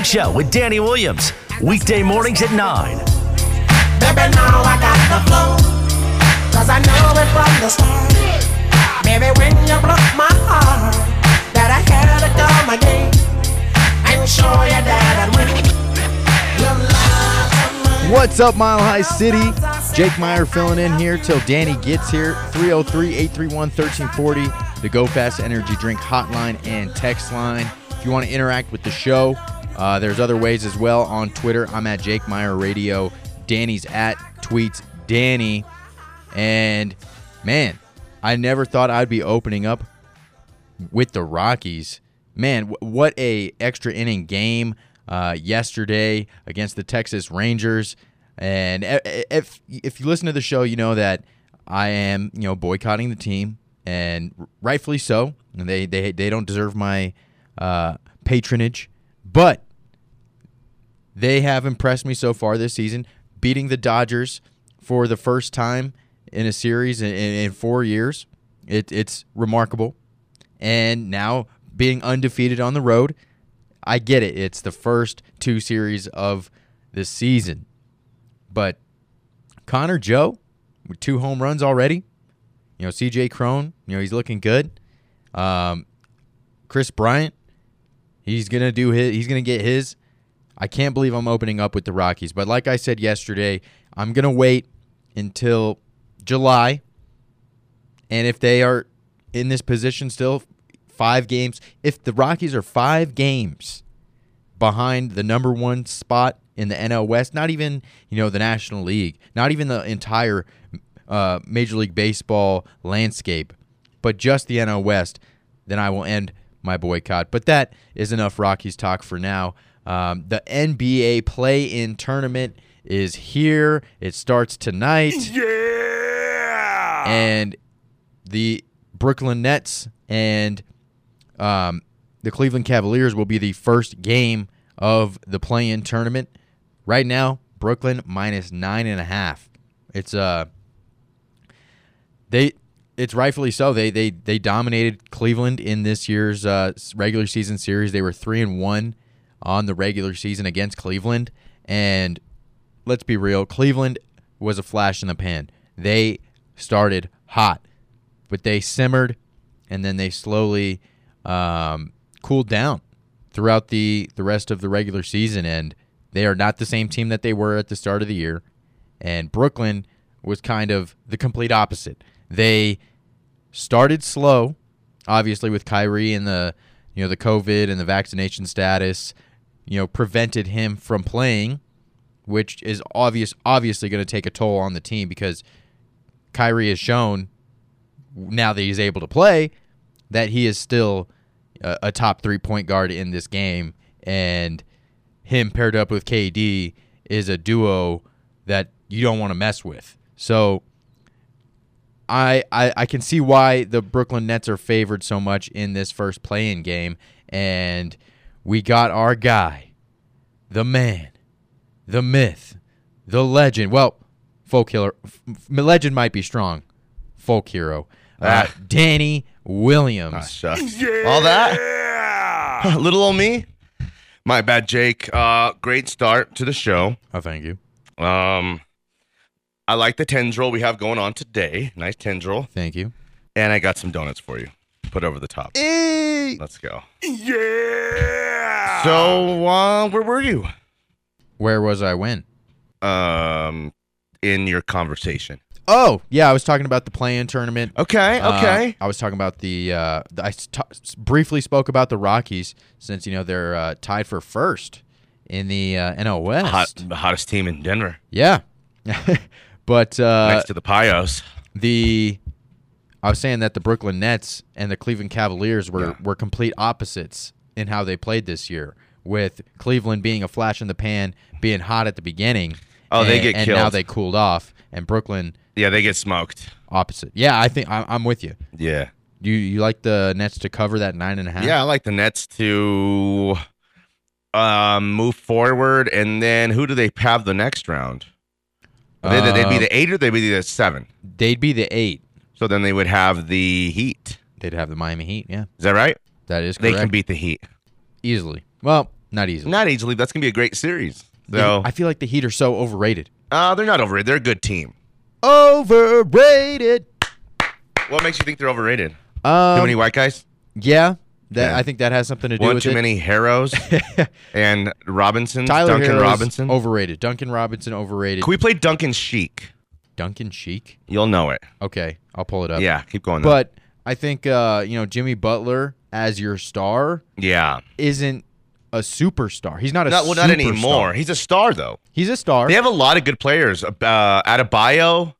The Smile High Morning Show with Danny Williams. Weekday mornings at 9. Baby, now I got the flow. Cause I know it from the start. Baby, when you broke my heart, that I had to come again and show you that I'd win. Your love to me. What's up, Mile High City? Jake Meyer filling in here till Danny gets here. 303 831 1340, the Go Fast Energy Drink hotline and text line. If you want to interact with the show, uh, there's other ways as well on Twitter. I'm at Jake Meyer Radio. Danny's at Tweets Danny. And man, I never thought I'd be opening up with the Rockies. Man, wh- what a extra inning game uh, yesterday against the Texas Rangers. And if if you listen to the show, you know that I am you know boycotting the team, and rightfully so. And They they they don't deserve my uh, patronage, but they have impressed me so far this season, beating the Dodgers for the first time in a series in, in, in four years. It, it's remarkable. And now being undefeated on the road, I get it. It's the first two series of the season. But Connor Joe, with two home runs already. You know, CJ Cron, you know, he's looking good. Um, Kris Bryant, he's gonna do his he's gonna get his. I can't believe I'm opening up with the Rockies. But like I said yesterday, I'm going to wait until July. And if they are in this position still, five games, if the Rockies are five games behind the number one spot in the NL West, not even, you know, the National League, not even the entire uh, Major League Baseball landscape, but just the NL West, then I will end my boycott. But that is enough Rockies talk for now. Um, the NBA play in tournament is here. It starts tonight. Yeah. And the Brooklyn Nets and um, the Cleveland Cavaliers will be the first game of the play in tournament. Right now, Brooklyn minus nine and a half. It's uh they it's rightfully so. They they they dominated Cleveland in this year's uh, regular season series. They were three and one on the regular season against Cleveland, and let's be real, Cleveland was a flash in the pan. They started hot, but they simmered, and then they slowly um, cooled down throughout the the rest of the regular season, and they are not the same team that they were at the start of the year. And Brooklyn was kind of the complete opposite. They started slow, obviously with Kyrie and the you know the COVID and the vaccination status, you know, prevented him from playing, which is obvious obviously going to take a toll on the team because Kyrie has shown now that he's able to play that he is still a, a top 3 point guard in this game and him paired up with KD is a duo that you don't want to mess with. So I, I I can see why the Brooklyn Nets are favored so much in this first play-in game, and we got our guy, the man, the myth, the legend. Well, folk hero, f- f- legend might be strong, folk hero, uh, Ah. Danny Williams. Ah, shucks. All that? Little old me? My bad, Jake. Uh, great start to the show. Oh, thank you, Um, I like the tendril we have going on today. Nice tendril. thank you. And I got some donuts for you. Put over the top. Hey. Let's go. Yeah. So, uh, where were you? Where was I when? Um, in your conversation. Oh, yeah, I was talking about the play-in tournament. Okay. Uh, Okay. I was talking about the. Uh, the- I s- briefly spoke about the Rockies since you know they're uh, tied for first in the uh, NL West. Hot, the hottest team in Denver, Yeah, but uh, next to the Pios. the I was saying that the Brooklyn Nets and the Cleveland Cavaliers were Yeah. were complete opposites in how they played this year. With Cleveland being a flash in the pan, being hot at the beginning. Oh, they and- get and now they cooled off, and Brooklyn Yeah, they get smoked. opposite. Yeah, I think I'm, I'm with you. Yeah. You you like the Nets to cover that nine and a half? Yeah, I like the Nets to um, move forward, and then who do they have the next round? They, they'd be Uh, the eight or they'd be the seven. They'd be the eight. So then they would have the Heat. They'd have the Miami Heat. Yeah, Is that right? that is They can beat the Heat. easily. Well, not easily. Not easily. That's gonna be a great series. So I feel like the Heat are so overrated. uh, they're not overrated. They're a good team. Overrated. What makes you think they're overrated? Too Um, many white guys? yeah, that Yeah. I think that has something to do One with too it. many Herros and Robinsons. Tyler Duncan Herro's Robinson. overrated. Duncan Robinson overrated. Can we play Duncan Sheik? Duncan Sheik. You'll know it. Okay, I'll pull it up. Yeah, keep going. though. but I think uh, you know Jimmy Butler as your star yeah, isn't a superstar. He's not a not well, not anymore. He's a star though. He's a star. They have a lot of good players. Uh, Adebayo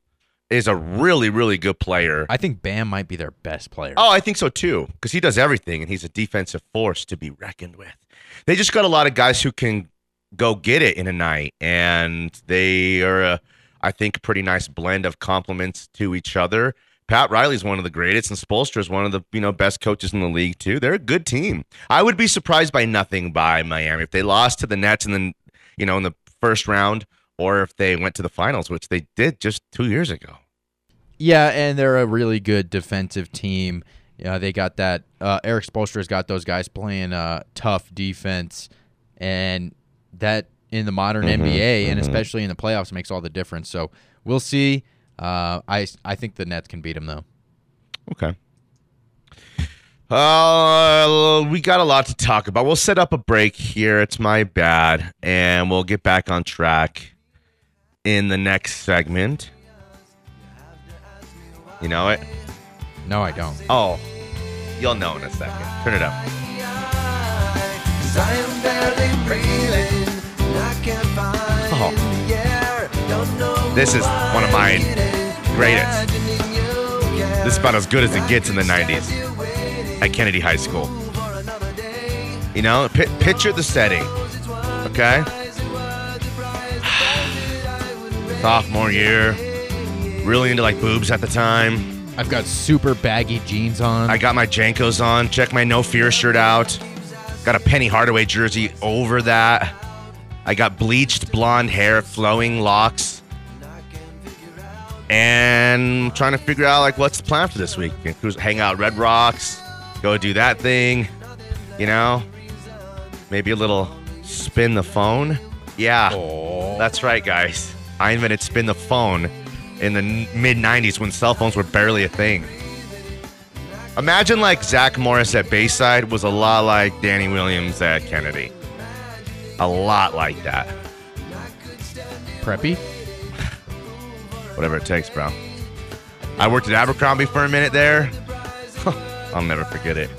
is a really, really good player. I think Bam might be their best player. Oh, I think so too, because he does everything, and he's a defensive force to be reckoned with. They just got a lot of guys who can go get it in a night, and they are, a, I think, pretty nice blend of compliments to each other. Pat Riley's one of the greatest, and Spoelstra is one of the you know best coaches in the league too. They're a good team. I would be surprised by nothing by Miami if they lost to the Nets and then you know in the first round, or if they went to the finals, which they did just two years ago. Yeah, and they're a really good defensive team. Yeah, they got that. Uh, Erik Spoelstra's got those guys playing uh, tough defense, and that in the modern Mm-hmm, NBA and especially in the playoffs makes all the difference. So we'll see. Uh, I I think the Nets can beat them though. Okay. Uh, we got a lot to talk about. We'll set up a break here. It's my bad, and we'll get back on track in the next segment. You know it? No, I don't. Oh, you'll know in a second. Turn it up. This is one of my greatest. This is about as good as it gets in the 90s at Kennedy High School. You know, pi picture the setting, okay? Sophomore year, really into like boobs at the time. I've got super baggy jeans on. I got my JNCOs on. Check my No Fear shirt out. Got a Penny Hardaway jersey over that. I got bleached blonde hair, flowing locks. And trying to figure out like what's the plan for this week. Hang out Red Rocks, go do that thing, you know. Maybe a little spin the phone. Yeah, that's right, guys. I invented spin the phone in the mid '90s when cell phones were barely a thing. Imagine like Zach Morris at Bayside was a lot like Danny Williams at Kennedy. A lot like that. preppy. Whatever it takes, bro. I worked at Abercrombie for a minute there. I'll never forget it.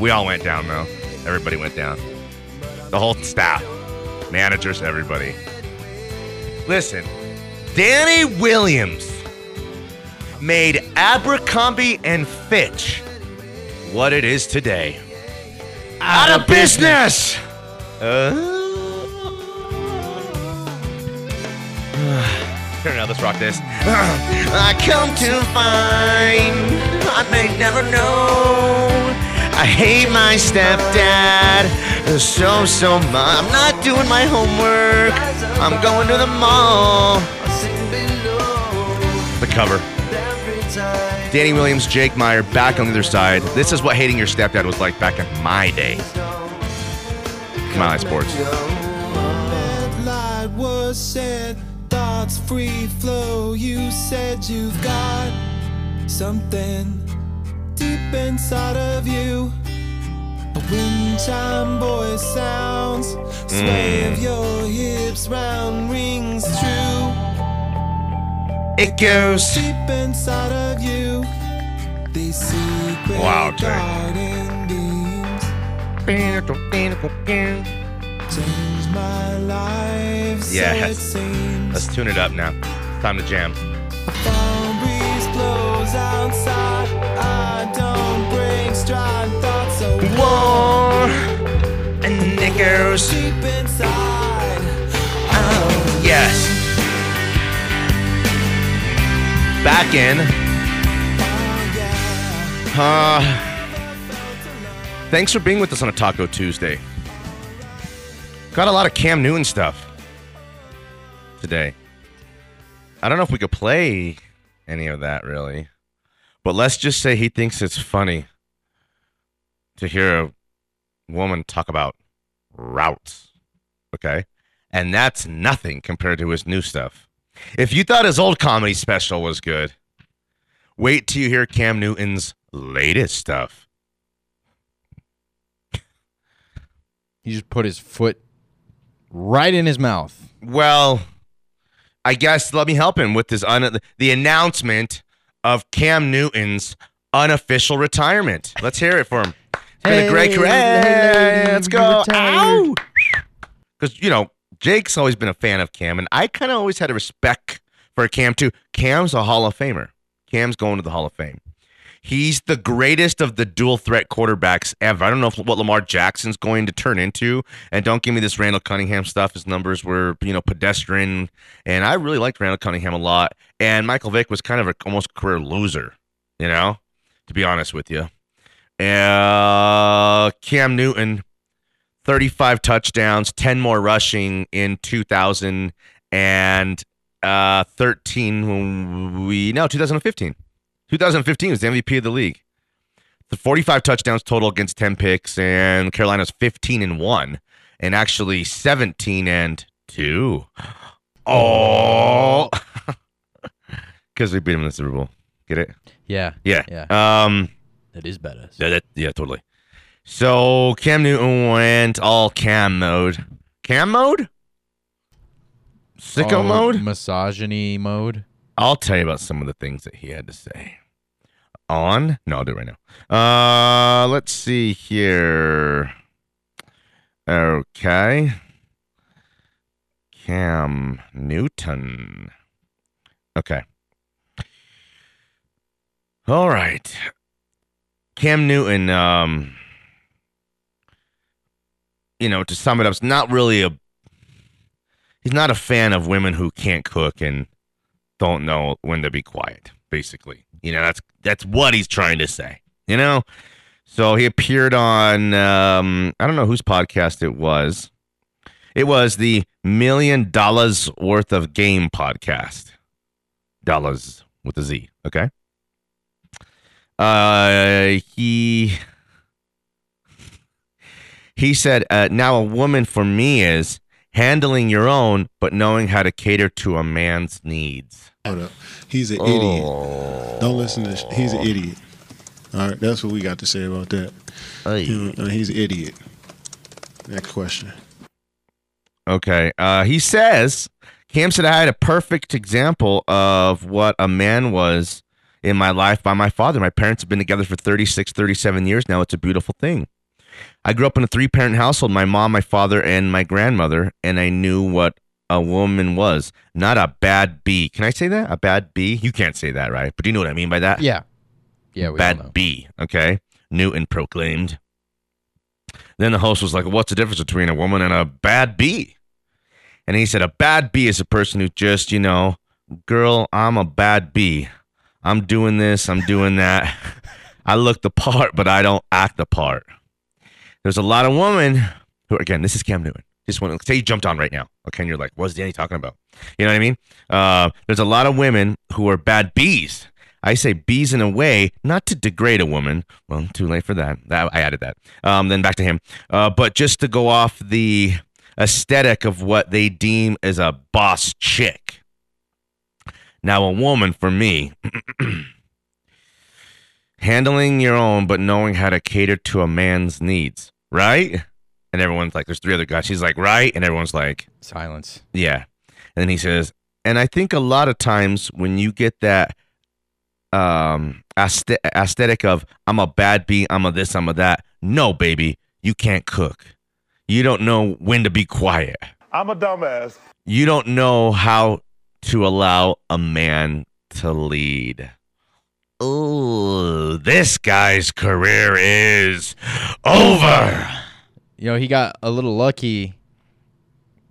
We all went down though. Everybody went down. The whole staff, managers, everybody. Listen, Danny Williams made Abercrombie and Fitch what it is today. Out, of business. Uh, Turn out, let's rock this. I come to find I may never know. I hate my stepdad so, so much. I'm not doing my homework. I'm going to the mall. The cover. Danny Williams, Jake Meyer back on the other side. This is what hating your stepdad was like back in my day. Mile Sports. Said, thoughts free flow. You said you've got something deep inside of you. A wind chime voice sounds, sway of mm. your hips round rings true. It goes. Deep inside of you, secret Wow, garden beams change my life. so Yes. Let's tune it up now. Time to jam. Fall breeze blows outside. I don't break stride. Thoughts so War and it deep inside. Oh, yes. Back in. Yeah. Uh, thanks for being with us on a Taco Tuesday. Got a lot of Cam Newton stuff today. I don't know if we could play any of that really, but let's just say he thinks it's funny to hear a woman talk about routes. Okay. And that's nothing compared to his new stuff. If you thought his old comedy special was good, wait till you hear Cam Newton's latest stuff. He just put his foot right in his mouth. Well, I guess let me help him with this un- the announcement of Cam Newton's unofficial retirement. Let's hear it for him. It's been a great Hey, career. hey, Hey, let's go. Because you know Jake's always been a fan of Cam, and I kind of always had a respect for Cam too. Cam's a Hall of Famer. Cam's going to the Hall of Fame. He's the greatest of the dual threat quarterbacks ever. I don't know if, what Lamar Jackson's going to turn into. And don't give me this Randall Cunningham stuff. His numbers were, you know, pedestrian. And I really liked Randall Cunningham a lot. And Michael Vick was kind of a almost career loser, you know, to be honest with you. Uh, Cam Newton, 35 touchdowns, 10 more rushing in 2013. We no 2015. 2015 was the MVP of the league. The 45 touchdowns total against 10 picks, and Carolina's 15 and one, and actually 17 and two. Oh, because we beat him in the Super Bowl. Get it? Yeah. Yeah. Yeah. Um. That is better. Yeah, that, yeah, totally. So Cam Newton went all cam mode. Cam mode? Sicko Oh, mode? Misogyny mode. I'll tell you about some of the things that he had to say. On? No, I'll do it right now. Uh, let's see here. Okay. Cam Newton. Okay. All right. Cam Newton, um, you know, to sum it up, is not really a. He's not a fan of women who can't cook and don't know when to be quiet. Basically, you know, that's that's what he's trying to say. You know, so he appeared on um, I don't know whose podcast it was. It was the Million Dollaz Worth of Game podcast. Dollars with a Z. Okay. Uh, he he said, uh, "Now a woman for me is handling your own, but knowing how to cater to a man's needs." Hold up. He's an idiot. Oh. Don't listen to. Sh- he's an idiot. All right, that's what we got to say about that. Know, uh, he's an idiot. Next question. Okay. Uh, he says, Cam said I had a perfect example of what a man was in my life by my father. My parents have been together for 36, 37 years now. It's a beautiful thing. I grew up in a three parent household my mom, my father, and my grandmother, and I knew what a woman was. Not a bad bee. Can I say that? A bad bee? You can't say that, right? But do you know what I mean by that? Yeah. Yeah, we bad bee. Okay. Newton proclaimed. Then the host was like, What's the difference between a woman and a bad bee? And he said, A bad bee is a person who just, you know, girl, I'm a bad bee. I'm doing this, I'm doing that. I look the part, but I don't act the part. There's a lot of women who, again, this is Cam Newton. Just want to say you jumped on right now. Okay. And you're like, What's Danny talking about? You know what I mean? Uh, there's a lot of women who are bad bees. I say bees in a way, not to degrade a woman. Well, too late for that. that I added that. Um, then back to him. Uh, but just to go off the aesthetic of what they deem as a boss chick. Now, a woman, for me, handling your own, but knowing how to cater to a man's needs, right? And everyone's like, there's three other guys. She's like, right? And everyone's like, Silence. yeah. And then he says, and I think a lot of times when you get that um aesthetic of I'm a bad bee, I'm a this, I'm a that. No, baby, you can't cook. You don't know when to be quiet. I'm a dumbass. You don't know how to allow a man to lead. Ooh, this guy's career is over. You know, he got a little lucky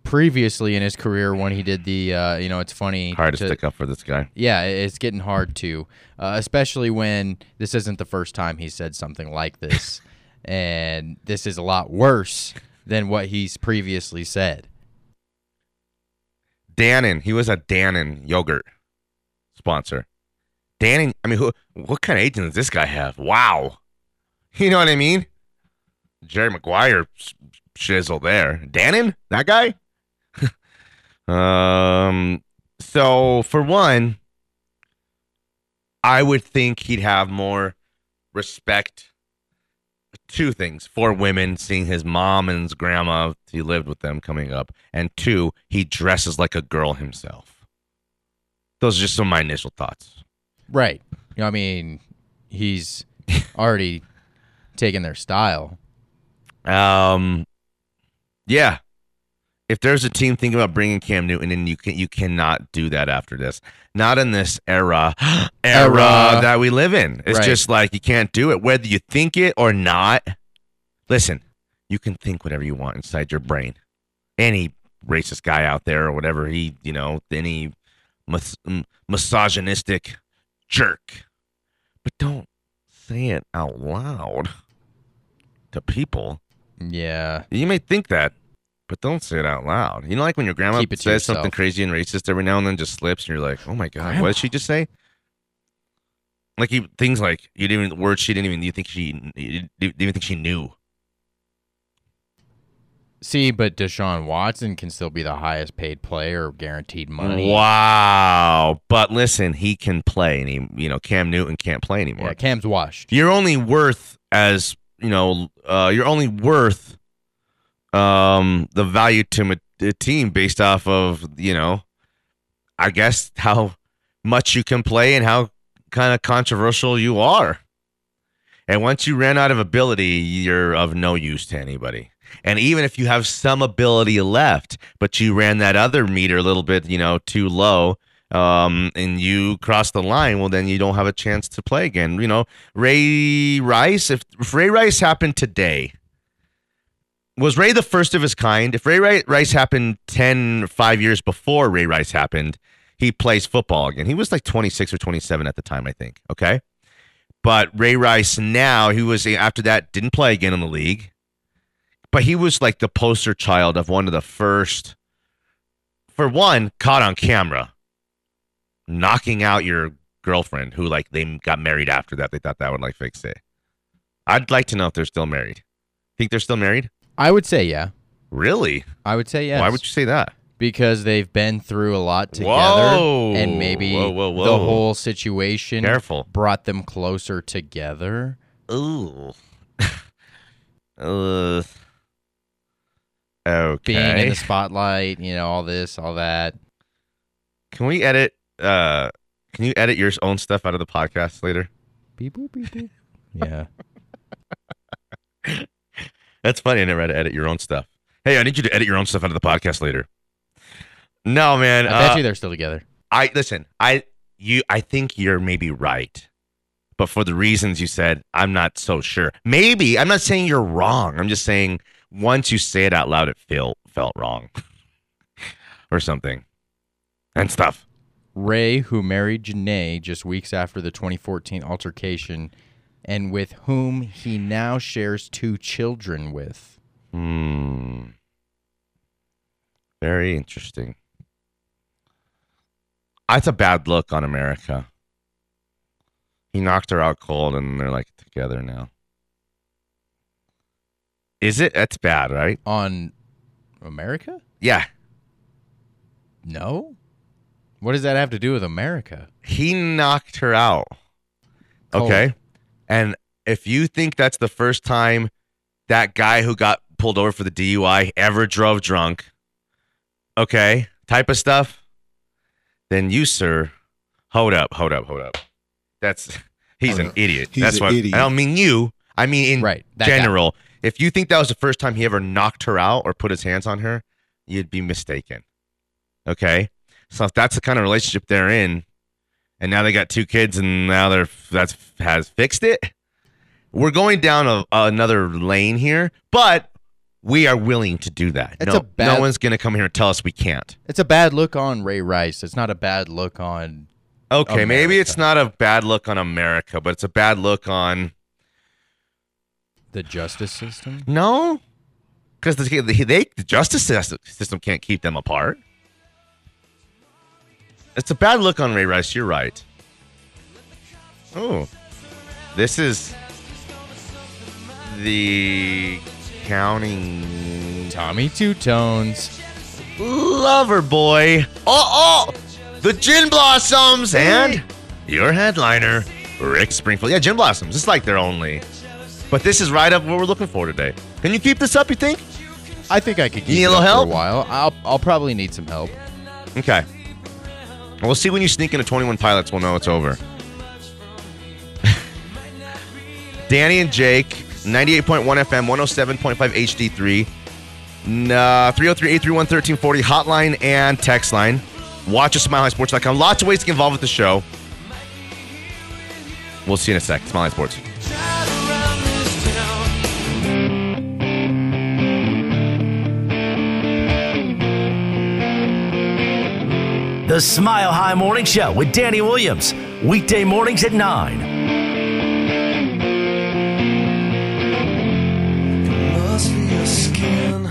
previously in his career when he did the uh, you know, it's funny Hard to to- stick up for this guy. Yeah, it's getting hard to, uh, especially when this isn't the first time he said something like this, and this is a lot worse than what he's previously said. Dannon. He was a Dannon yogurt sponsor. Dannon. I mean, who? What kind of agent does this guy have? Wow. You know what I mean? Jerry Maguire shizzle there. Dannon, that guy. um. So for one, I would think he'd have more respect. Two things for women, seeing his mom and his grandma, he lived with them coming up, and two, he dresses like a girl himself. Those are just some of my initial thoughts. Right. You know, I mean, he's already taken their style. Um, yeah. If there's a team thinking about bringing Cam Newton in, you can you cannot do that after this. Not in this era, era, Era. that we live in. It's Right. just like you can't do it, whether you think it or not. Listen, you can think whatever you want inside your brain. Any racist guy out there or whatever he, you know, any mis- misogynistic jerk, but don't say it out loud to people. Yeah. You may think that, but don't say it out loud. You know, like when your grandma Keep it to says something crazy and racist every now and then, just slips, and you're like, "Oh my god, what did she just say?" Like you, things like you didn't even words she didn't even you think she you didn't even think she knew. See, but Deshaun Watson can still be the highest paid player, guaranteed money. Wow! But listen, he can play, and he, you know, Cam Newton can't play anymore. Yeah, Cam's washed. you're only worth as you know uh, you're only worth um the value to a team based off of you know i guess how much you can play and how kind of controversial you are and once you ran out of ability you're of no use to anybody and even if you have some ability left but you ran that other meter a little bit you know too low um, and you cross the line, well, then you don't have a chance to play again. You know, Ray Rice, if, if Ray Rice happened today, was Ray the first of his kind? If Ray Rice happened 10, five years before Ray Rice happened, he plays football again. He was like 26 or 27 at the time, I think. Okay. But Ray Rice now, he was after that, didn't play again in the league. But he was like the poster child of one of the first, for one, caught on camera knocking out your girlfriend who like they got married after that. They thought that would like fix it. I'd like to know if they're still married. Think they're still married? I would say yeah. Really? I would say yes. Why would you say that? Because they've been through a lot together, Whoa. and maybe Whoa, whoa, the whole situation Careful. brought them closer together. Ooh. uh, okay. Being in the spotlight, you know, all this, all that. Can we edit? Uh, can you edit your own stuff out of the podcast later? Beep boop beep boop. Yeah. That's funny. I never had to edit your own stuff. Hey, I need you to edit your own stuff out of the podcast later. No, man. I bet uh, you they're still together. I listen. I you. I think you're maybe right, but for the reasons you said, I'm not so sure. Maybe I'm not saying you're wrong. I'm just saying once you say it out loud, it felt felt wrong, or something, and stuff. Ray, who married Janay just weeks after the 2014 altercation, and with whom he now shares two children with. Hmm. Very interesting. That's a bad look on America. He knocked her out cold, and they're like together now. Is it? That's bad, right? On America? Yeah. No. What does that have to do with America? he knocked her out. Oh. Okay. And if you think that's the first time that guy who got pulled over for the DUI ever drove drunk, okay, type of stuff, then you, sir, hold up, hold up, hold up. That's he's oh, an up. idiot. He's that's an what idiot. I don't mean you. I mean in Right, that guy. If you think that was the first time he ever knocked her out or put his hands on her, you'd be mistaken. Okay? So if that's the kind of relationship they're in, and now they got two kids, and now they're that's has fixed it. We're going down a, another lane here, but we are willing to do that. It's no, bad- no one's going to come here and tell us we can't. It's a bad look on Ray Rice. It's not a bad look on. Okay, maybe it's not a bad look on America, but it's a bad look on The justice system? no, because the, the, they the justice system can't keep them apart. It's a bad look on Ray Rice. You're right. Oh, this is the County. Tommy Tutone. Lover Boy. Oh, oh, the Gin Blossoms and your headliner, Rick Springfield. Yeah, Gin Blossoms. It's like their only. But this is right up what we're looking for today. Can you keep this up? You think? I think I could keep need it a little up help? for a while. I'll I'll probably need some help. Okay. We'll see when you sneak into 21 Pilots. We'll know it's over. Danny and Jake, 98.1 FM, 107.5 HD3, n- uh, 303-831-1340, hotline and text line. Watch us, SmileHighSports.com. Lots of ways to get involved with the show. We'll see you in a sec. High Sports. The Smile High Morning Show with Danny Williams. Weekday mornings at 9. Must be your skin.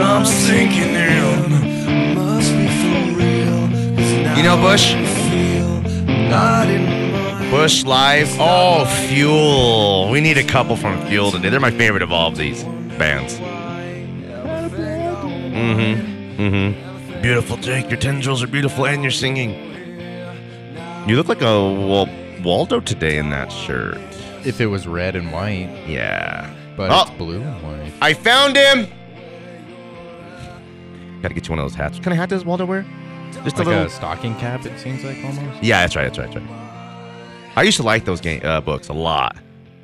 I'm sinking in. Must be for real. 'cause now You know Bush? I feel not in Bush Live. Oh, Fuel. We need a couple from Fuel today. They're my favorite of all of these bands. Mm-hmm. Mm-hmm. Beautiful, Jake. Your tendrils are beautiful, and you're singing. You look like a well, Waldo today in that shirt. If it was red and white, Yeah. but Oh. it's blue and white. I found him. Got to get you one of those hats. What kind of hat does Waldo wear? Just Like a little. a stocking cap, it seems like almost. Yeah, that's right. That's right. That's right. I used to like those game uh, books a lot.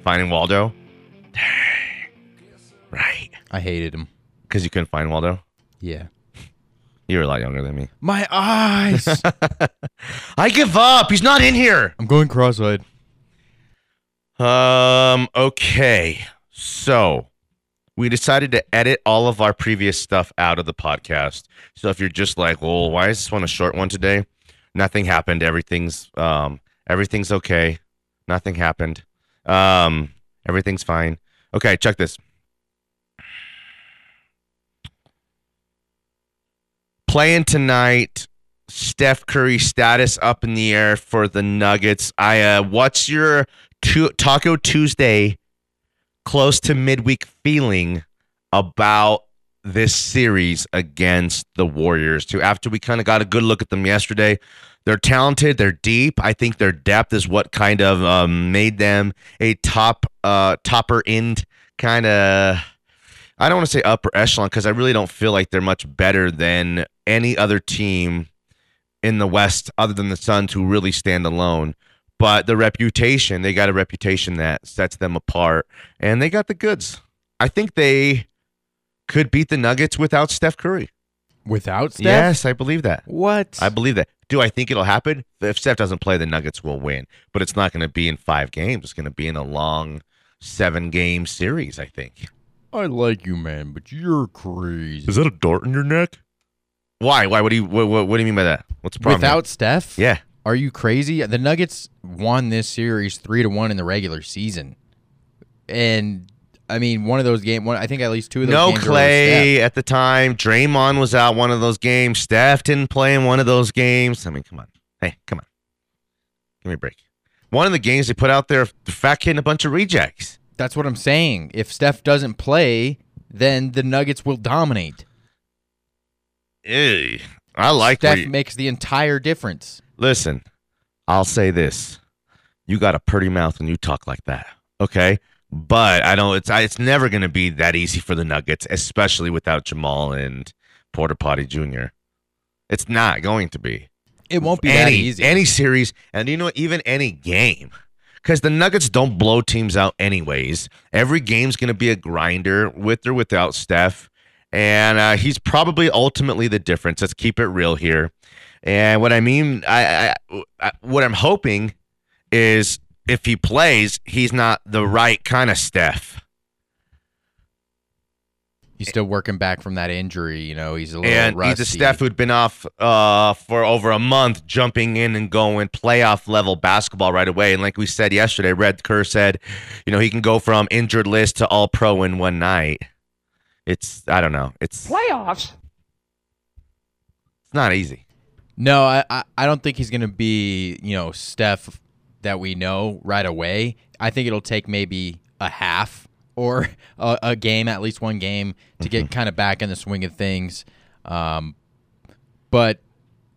Finding Waldo. Dang. Right. I hated him. Because you couldn't find Waldo. Yeah. You were a lot younger than me. My eyes. I give up. He's not in here. I'm going cross-eyed. Um. Okay. So we decided to edit all of our previous stuff out of the podcast. So if you're just like, well, why is this one a short one today? Nothing happened. Everything's um. Everything's okay. Nothing happened. Um. Everything's fine. Okay. Check this. Playing tonight. Steph Curry status up in the air for the Nuggets. I uh, what's your tu- Taco Tuesday close to midweek feeling about this series against the Warriors? Too after we kind of got a good look at them yesterday, they're talented, they're deep. I think their depth is what kind of um, made them a top uh, topper end kind of. I don't want to say upper echelon because I really don't feel like they're much better than any other team in the West other than the Suns who really stand alone. But the reputation, they got a reputation that sets them apart, and they got the goods. I think they could beat the Nuggets without Steph Curry. Without Steph? Yes, I believe that. What? I believe that. Do I think it'll happen? If Steph doesn't play, the Nuggets will win. But it's not going to be in five games. It's going to be in a long seven game series, I think. I like you, man, but you're crazy. Is that a dart in your neck? Why? Why? What do you what, what, what do you mean by that? What's the problem? Without Steph? yeah. Are you crazy? The Nuggets won this series three to one in the regular season, and I mean one of those games. One, I think at least two of those. No Clay at the time. Draymond was out one of those games. Steph didn't play in one of those games. I mean, come on. Hey, come on. Give me a break. One of the games they put out there, the fat kid and a bunch of rejects. That's what I'm saying. If Steph doesn't play, then the Nuggets will dominate. Ew. I like Steph you- makes the entire difference. Listen, I'll say this. You got a pretty mouth when you talk like that. Okay? But I don't it's I, it's never going to be that easy for the Nuggets, especially without Jamal and Porter Potty Jr. It's not going to be. It won't be any, that easy. Any series, and you know, even any game. Because the Nuggets don't blow teams out anyways. Every game's going to be a grinder with or without Steph. And uh, he's probably ultimately the difference. Let's keep it real here. And what I mean, I, I, I what I'm hoping is if he plays, he's not the right kind of Steph. He's still working back from that injury. You know, he's a little and rusty. he's a Steph who'd been off uh, for over a month, jumping in and going playoff level basketball right away. And like we said yesterday, Red Kerr said, you know, he can go from injured list to all pro in one night. It's I don't know. It's Playoffs? it's not easy. No, I, I, I don't think he's going to be, you know, Steph that we know right away. I think it'll take maybe a half or a, a game, at least one game, to get kind of back in the swing of things. Um, but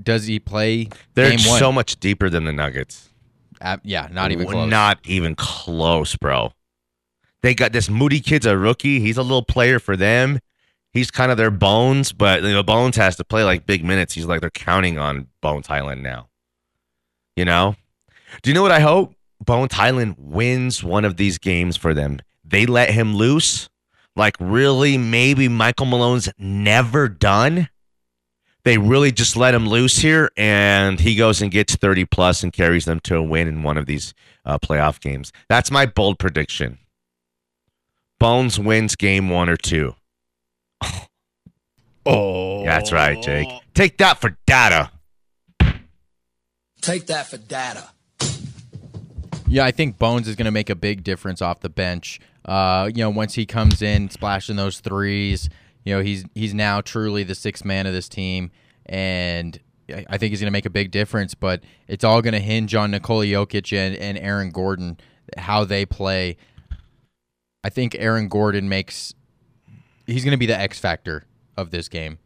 does he play They're game one? so much deeper than the Nuggets. Uh, yeah, not even close. Not even close, bro. They got this Moody kid's a rookie. He's a little player for them. He's kind of their Bones, but you know, Bones has to play like big minutes. He's like they're counting on Bones Hyland now. You know? Do you know what I hope? Bones Hyland wins one of these games for them. They let him loose. Like really, maybe Michael Malone's never done. They really just let him loose here, and he goes and gets 30 plus and carries them to a win in one of these uh, playoff games. That's my bold prediction. Bones wins game one or two. Oh, That's right, Jake. Take that for data. Take that for data. Yeah, I think Bones is going to make a big difference off the bench. Uh, you know, once he comes in, splashing those threes, you know, he's he's now truly the sixth man of this team, and I I think he's going to make a big difference. But it's all going to hinge on Nikola Jokic and, and Aaron Gordon, how they play. I think Aaron Gordon makes he's going to be the X factor of this game,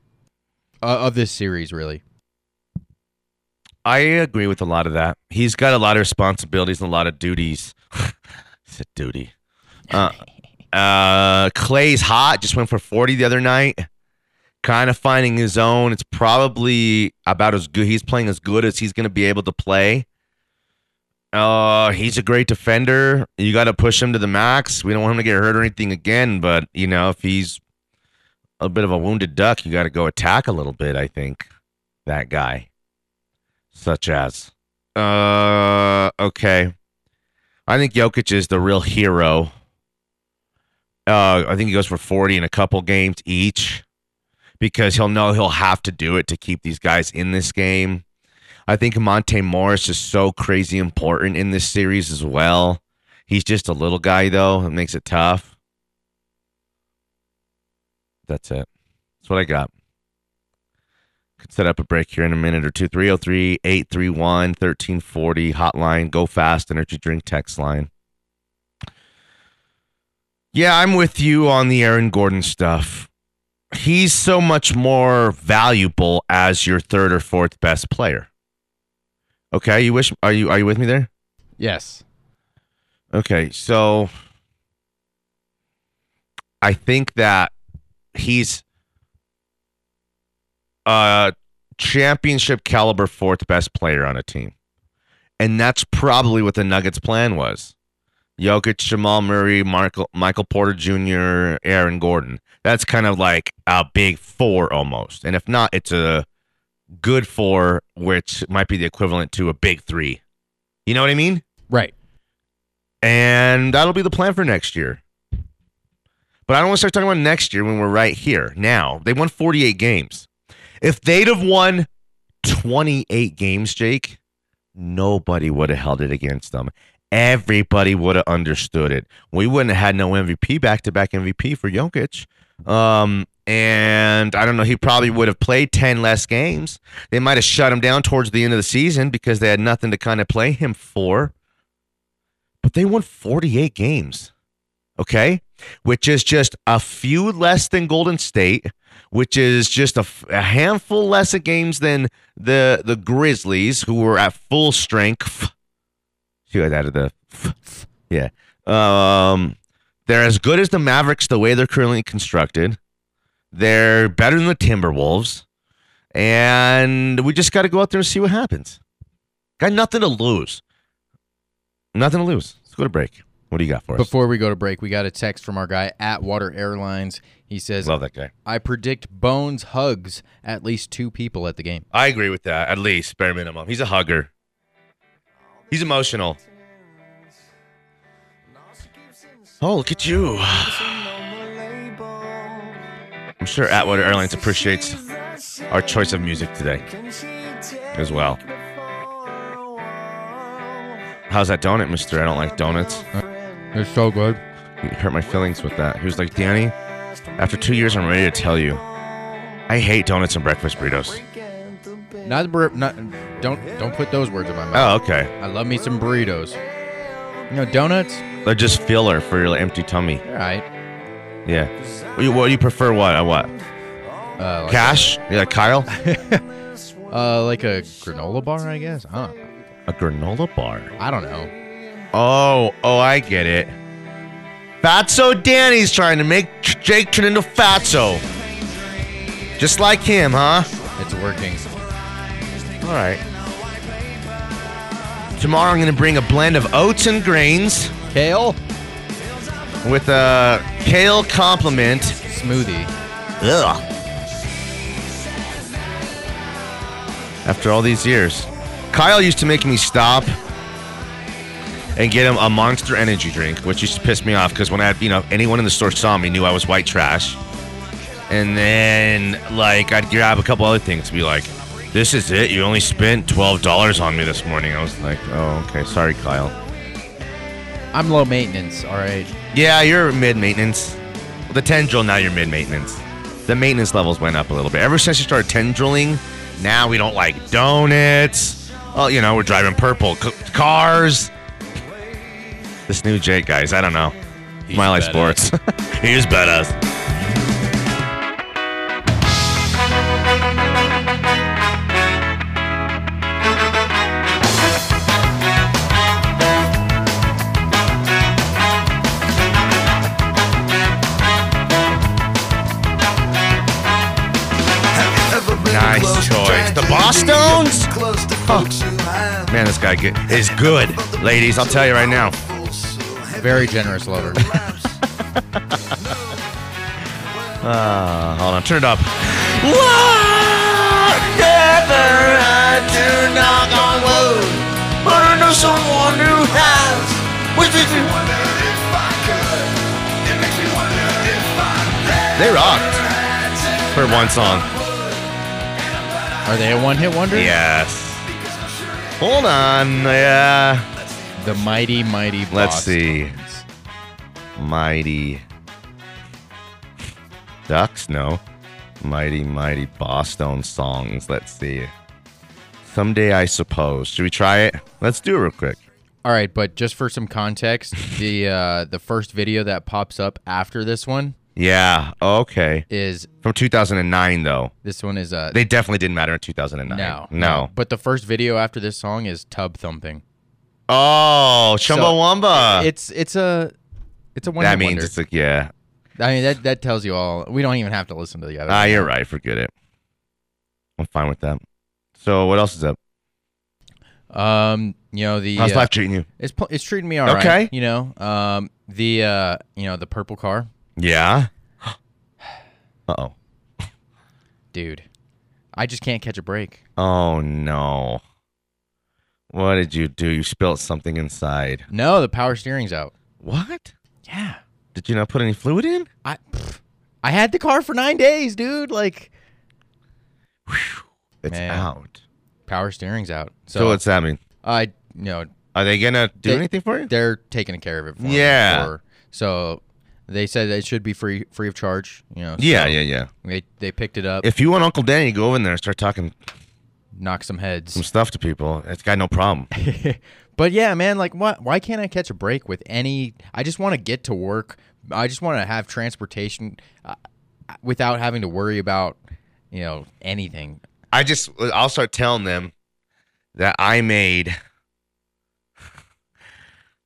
uh, of this series, really. I agree with a lot of that. He's got a lot of responsibilities and a lot of duties. it's a duty. Uh, uh, Clay's hot. Just went for 40 the other night. Kind of finding his own. It's probably about as good. He's playing as good as he's going to be able to play. Uh, he's a great defender. You got to push him to the max. We don't want him to get hurt or anything again. But you know, if he's a bit of a wounded duck, you got to go attack a little bit. I think that guy such as uh okay i think Jokic is the real hero uh i think he goes for 40 in a couple games each because he'll know he'll have to do it to keep these guys in this game i think monte morris is so crazy important in this series as well he's just a little guy though it makes it tough that's it that's what i got could set up a break here in a minute or two. 303 831 1340 hotline. Go fast energy drink text line. Yeah, I'm with you on the Aaron Gordon stuff. He's so much more valuable as your third or fourth best player. Okay, you wish are you are you with me there? Yes. Okay, so I think that he's a championship caliber fourth best player on a team. And that's probably what the Nuggets' plan was. Jokic, Jamal Murray, Michael, Michael Porter Jr., Aaron Gordon. That's kind of like a big four almost. And if not, it's a good four, which might be the equivalent to a big three. You know what I mean? Right. And that'll be the plan for next year. But I don't want to start talking about next year when we're right here now. They won 48 games. If they'd have won 28 games, Jake, nobody would have held it against them. Everybody would have understood it. We wouldn't have had no MVP, back to back MVP for Jokic. Um, and I don't know, he probably would have played 10 less games. They might have shut him down towards the end of the season because they had nothing to kind of play him for. But they won 48 games, okay? Which is just a few less than Golden State, which is just a handful less of games than the the Grizzlies, who were at full strength. See what added the yeah. Um, they're as good as the Mavericks the way they're currently constructed. They're better than the Timberwolves, and we just got to go out there and see what happens. Got nothing to lose. Nothing to lose. Let's go to break. What do you got for us? Before we go to break, we got a text from our guy Atwater Airlines. He says, Love that guy. I predict Bones hugs at least two people at the game. I agree with that. At least bare minimum. He's a hugger. He's emotional. Oh, look at you. I'm sure Atwater Airlines appreciates our choice of music today as well. How's that donut, mister? I don't like donuts. They're so good. You hurt my feelings with that. He was like, Danny, after two years, I'm ready to tell you. I hate donuts and breakfast burritos. Not, bur- not don't don't put those words in my mouth. Oh, okay. I love me some burritos. You know, donuts They're just filler for your empty tummy. All right. Yeah. What do you, what do you prefer? What? Uh, what? Uh, like, Cash? Yeah, Kyle? uh, like a granola bar, I guess. I don't, A granola bar. I don't know. Oh, oh, I get it. Fatso Danny's trying to make J- Jake turn into Fatso. Just like him, huh? It's working. All right. Tomorrow I'm going to bring a blend of oats and grains Kale with a kale complement. smoothie. Ugh. After all these years, Kyle used to make me stop and get him a Monster Energy drink, which used to piss me off because when I had, you know, anyone in the store saw me knew I was white trash. And then, like, I'd grab a couple other things, to be like, "This is it. You only spent twelve dollars on me this morning." I was like, "Oh, okay. Sorry, Kyle." I'm low maintenance. All right. Yeah, you're mid maintenance. The tendril now you're mid maintenance. The maintenance levels went up a little bit. Ever since you started tendriling, now we don't like donuts. Well, you know, we're driving purple c- cars. This new Jake, guys, I don't know. Smiley Sports. He's badass. Man, this guy get, is good. Ladies, I'll tell you right now. Very generous lover. Uh, hold on, turn it up. They rocked for one song. Are they a one-hit wonder? Yes. Hold on. Yeah. The mighty, mighty. Let's see. Mighty Ducks, no. Mighty, mighty Bosstones. Let's see. Someday, I suppose. Should we try it? Let's do it real quick. All right, but just for some context, the uh, the first video that pops up after this one Yeah. Okay. is From 2009, though. this one is uh They definitely didn't matter in 2009. no No. But the first video after this song is tub thumping. Oh, Chumbawamba. It's it's a it's a one. that means it's like, yeah. I mean that that tells you all. We don't even have to listen to the other. Ah, one. you're right. Forget it. I'm fine with that. So, what else is up? Um, you know the How's uh, life treating you? it's it's treating me all right. Okay. You know, um, the uh, you know the purple car, Yeah. Uh oh. dude. I just can't catch a break. Oh no. What did you do? You spilled something inside. No, the power steering's out. What? Yeah. Did you not put any fluid in? I pff, I had the car for nine days, dude. Like It's Man. out. power steering's out. So, So, what's that mean? I you know Are they gonna do They- anything for you? they're taking care of it for me. Yeah. so they said it should be free free of charge. You know. Yeah, so yeah, yeah. They they picked it up, If you want Uncle Danny, go over in there and start talking knock some heads. some stuff to people. It's got no problem. But yeah, man, like why why can't I catch a break with any I just want to get to work. I just want to have transportation uh, without having to worry about, you know, anything. I just I'll start telling them that I made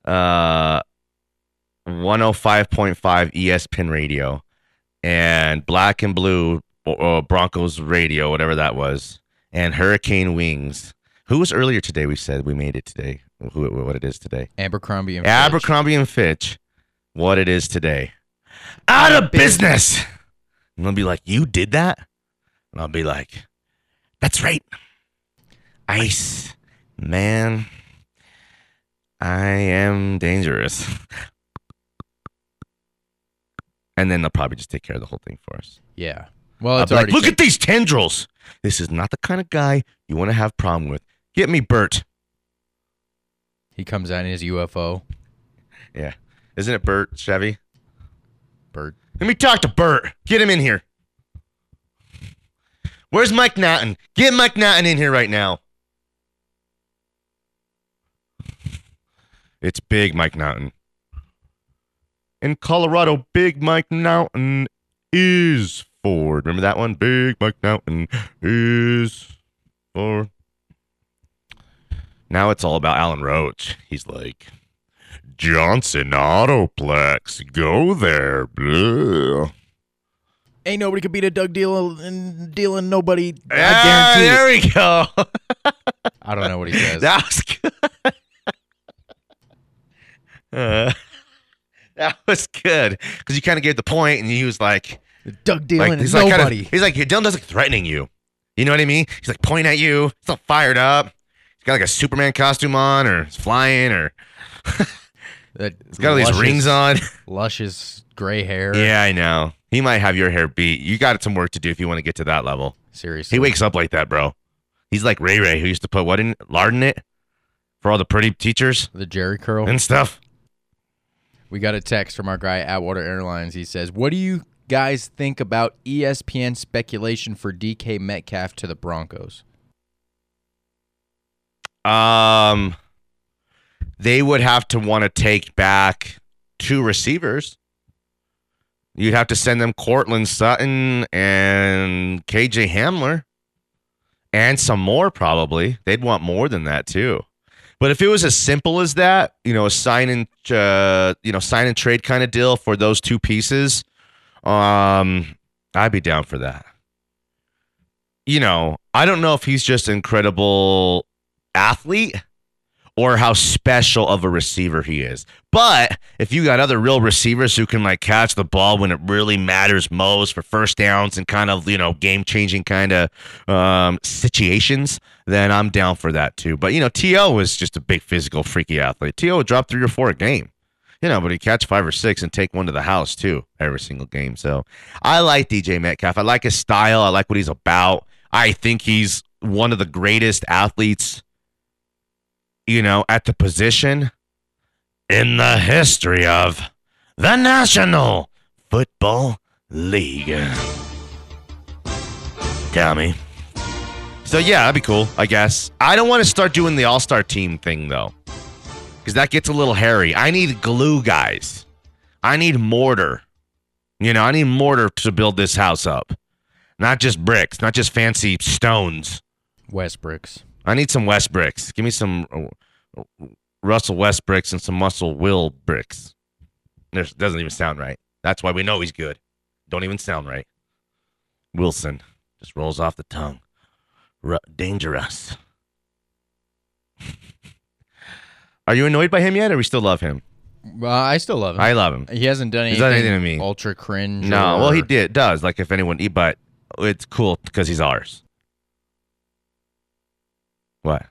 uh 105.5 ESPN radio and Black and Blue uh, Broncos radio, whatever that was, and Hurricane Wings. Who was earlier today? We said we made it today. Who what it is today? Abercrombie and Fitch. Abercrombie and Fitch. What it is today? Out of business. And they'll be like, "You did that?" And I'll be like, "That's right." Ice, man. I am dangerous. And then they'll probably just take care of the whole thing for us. Yeah. Well, it's like, look at these tendrils. This is not the kind of guy you want to have problem with. Get me Burt. he comes out in his UFO. Yeah. Isn't it Burt Chevy? Burt. Let me talk to Burt. Get him in here. Where's Mike Naughton? Get Mike Naughton in here right now. It's big, Mike Naughton. In Colorado, Big Mike Mountain is Ford. Remember that one? Big Mike Mountain is Ford. Now it's all about Alan Roach. He's like, Johnson Autoplex, go there. Blah. Ain't nobody could beat a Doug deal and dealing nobody. I Ah, guarantee it. there we go. I don't know what he says. That was good. Uh, that was good because you kind of gave the point, and he was like, Doug dealing like is he's like nobody. he's like Dylan doesn't threatening you. You know what I mean? He's like pointing at you. He's all fired up. He's got like a Superman costume on, or he's flying, or That he's got all these rings on. luscious gray hair. yeah, I know. He might have your hair beat. You got some work to do if you want to get to that level. seriously. He wakes up like that, bro. He's like Ray Ray, who used to put what in lard in it for all the pretty teachers the Jheri curl. and stuff. We got a text from our guy at Atwater Airlines. He says, "What do you guys think about ESPN speculation for DK Metcalf to the Broncos?" Um, they would have to want to take back two receivers. You'd have to send them Courtland Sutton and KJ Hamler, and some more probably. They'd want more than that too. But if it was as simple as that, you know, a sign and uh, you know sign and trade kind of deal for those two pieces, um, I'd be down for that. You know, I don't know if he's just incredible athlete or how special of a receiver he is. But if you got other real receivers who can like catch the ball when it really matters most for first downs and kind of, you know, game changing kind of um, situations, then I'm down for that too. But, you know, T.O. was just a big physical, freaky athlete. T.O. would drop three or four a game. You know, but he catch five or six and take one to the house too every single game. So I like DJ Metcalf. I like his style. I like what he's about. I think he's one of the greatest athletes you know, at the position in the history of the National Football League. Tell me. So yeah, that'd be cool, I guess. I don't want to start doing the all-star team thing though. Cuz that gets a little hairy. I need glue guys. I need mortar. You know, I need mortar to build this house up. Not just bricks, not just fancy stones. Westbrooks. I need some West bricks. Give me some uh, Russell West bricks and some Muscle Will bricks. There's, doesn't even sound right. That's why we know he's good. Don't even sound right. Wilson just rolls off the tongue. Ru- dangerous. Are you annoyed by him yet, or we still love him? Well, I still love him. I love him. he hasn't done anything, done anything to me. ultra cringe. No, or- well, he did does. Like if anyone, but it's cool because he's ours. What?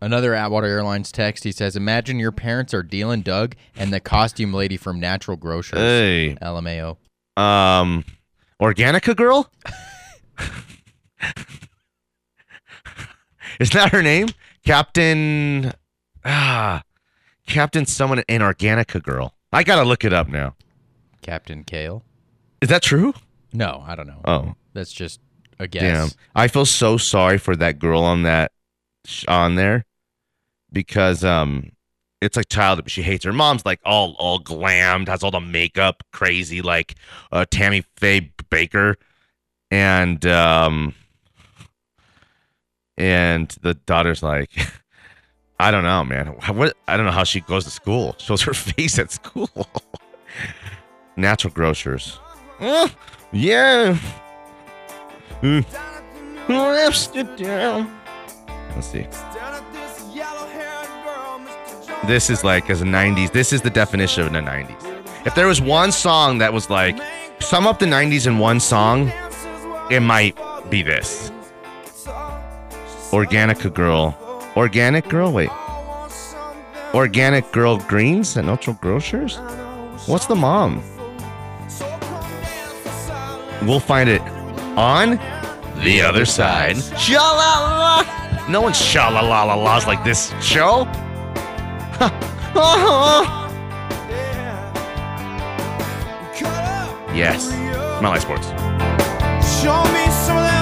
Another Atwater Airlines text. He says, "Imagine your parents are dealing Doug and the costume lady from Natural Grocers." Hey, LMAO. um, Organica girl. Is that her name? Captain ah Captain someone an Organica girl. I gotta look it up now. Captain Kale. Is that true? No, I don't know. Oh, That's just a guess. damn. I feel so sorry for that girl on that on there because um it's like child she hates her mom's like all all glammed, has all the makeup, crazy like uh Tammy Faye Bakker and um and the daughter's like I don't know, man. What I don't know how she goes to school. Shows her face at school. Natural grocers. Oh, yeah. Mm. Amsterdam. Let's see. This is like as a 90s. This is the definition of the 90s. If there was one song that was like sum up the 90s in one song, it might be this. Organica Girl. Organic Girl? Wait. Organic Girl Greens at Natural Grocers? What's the mom? We'll find it on the other side. Sha-la-la. No one sha la la la la's like this show. yes. My life sports. Show me some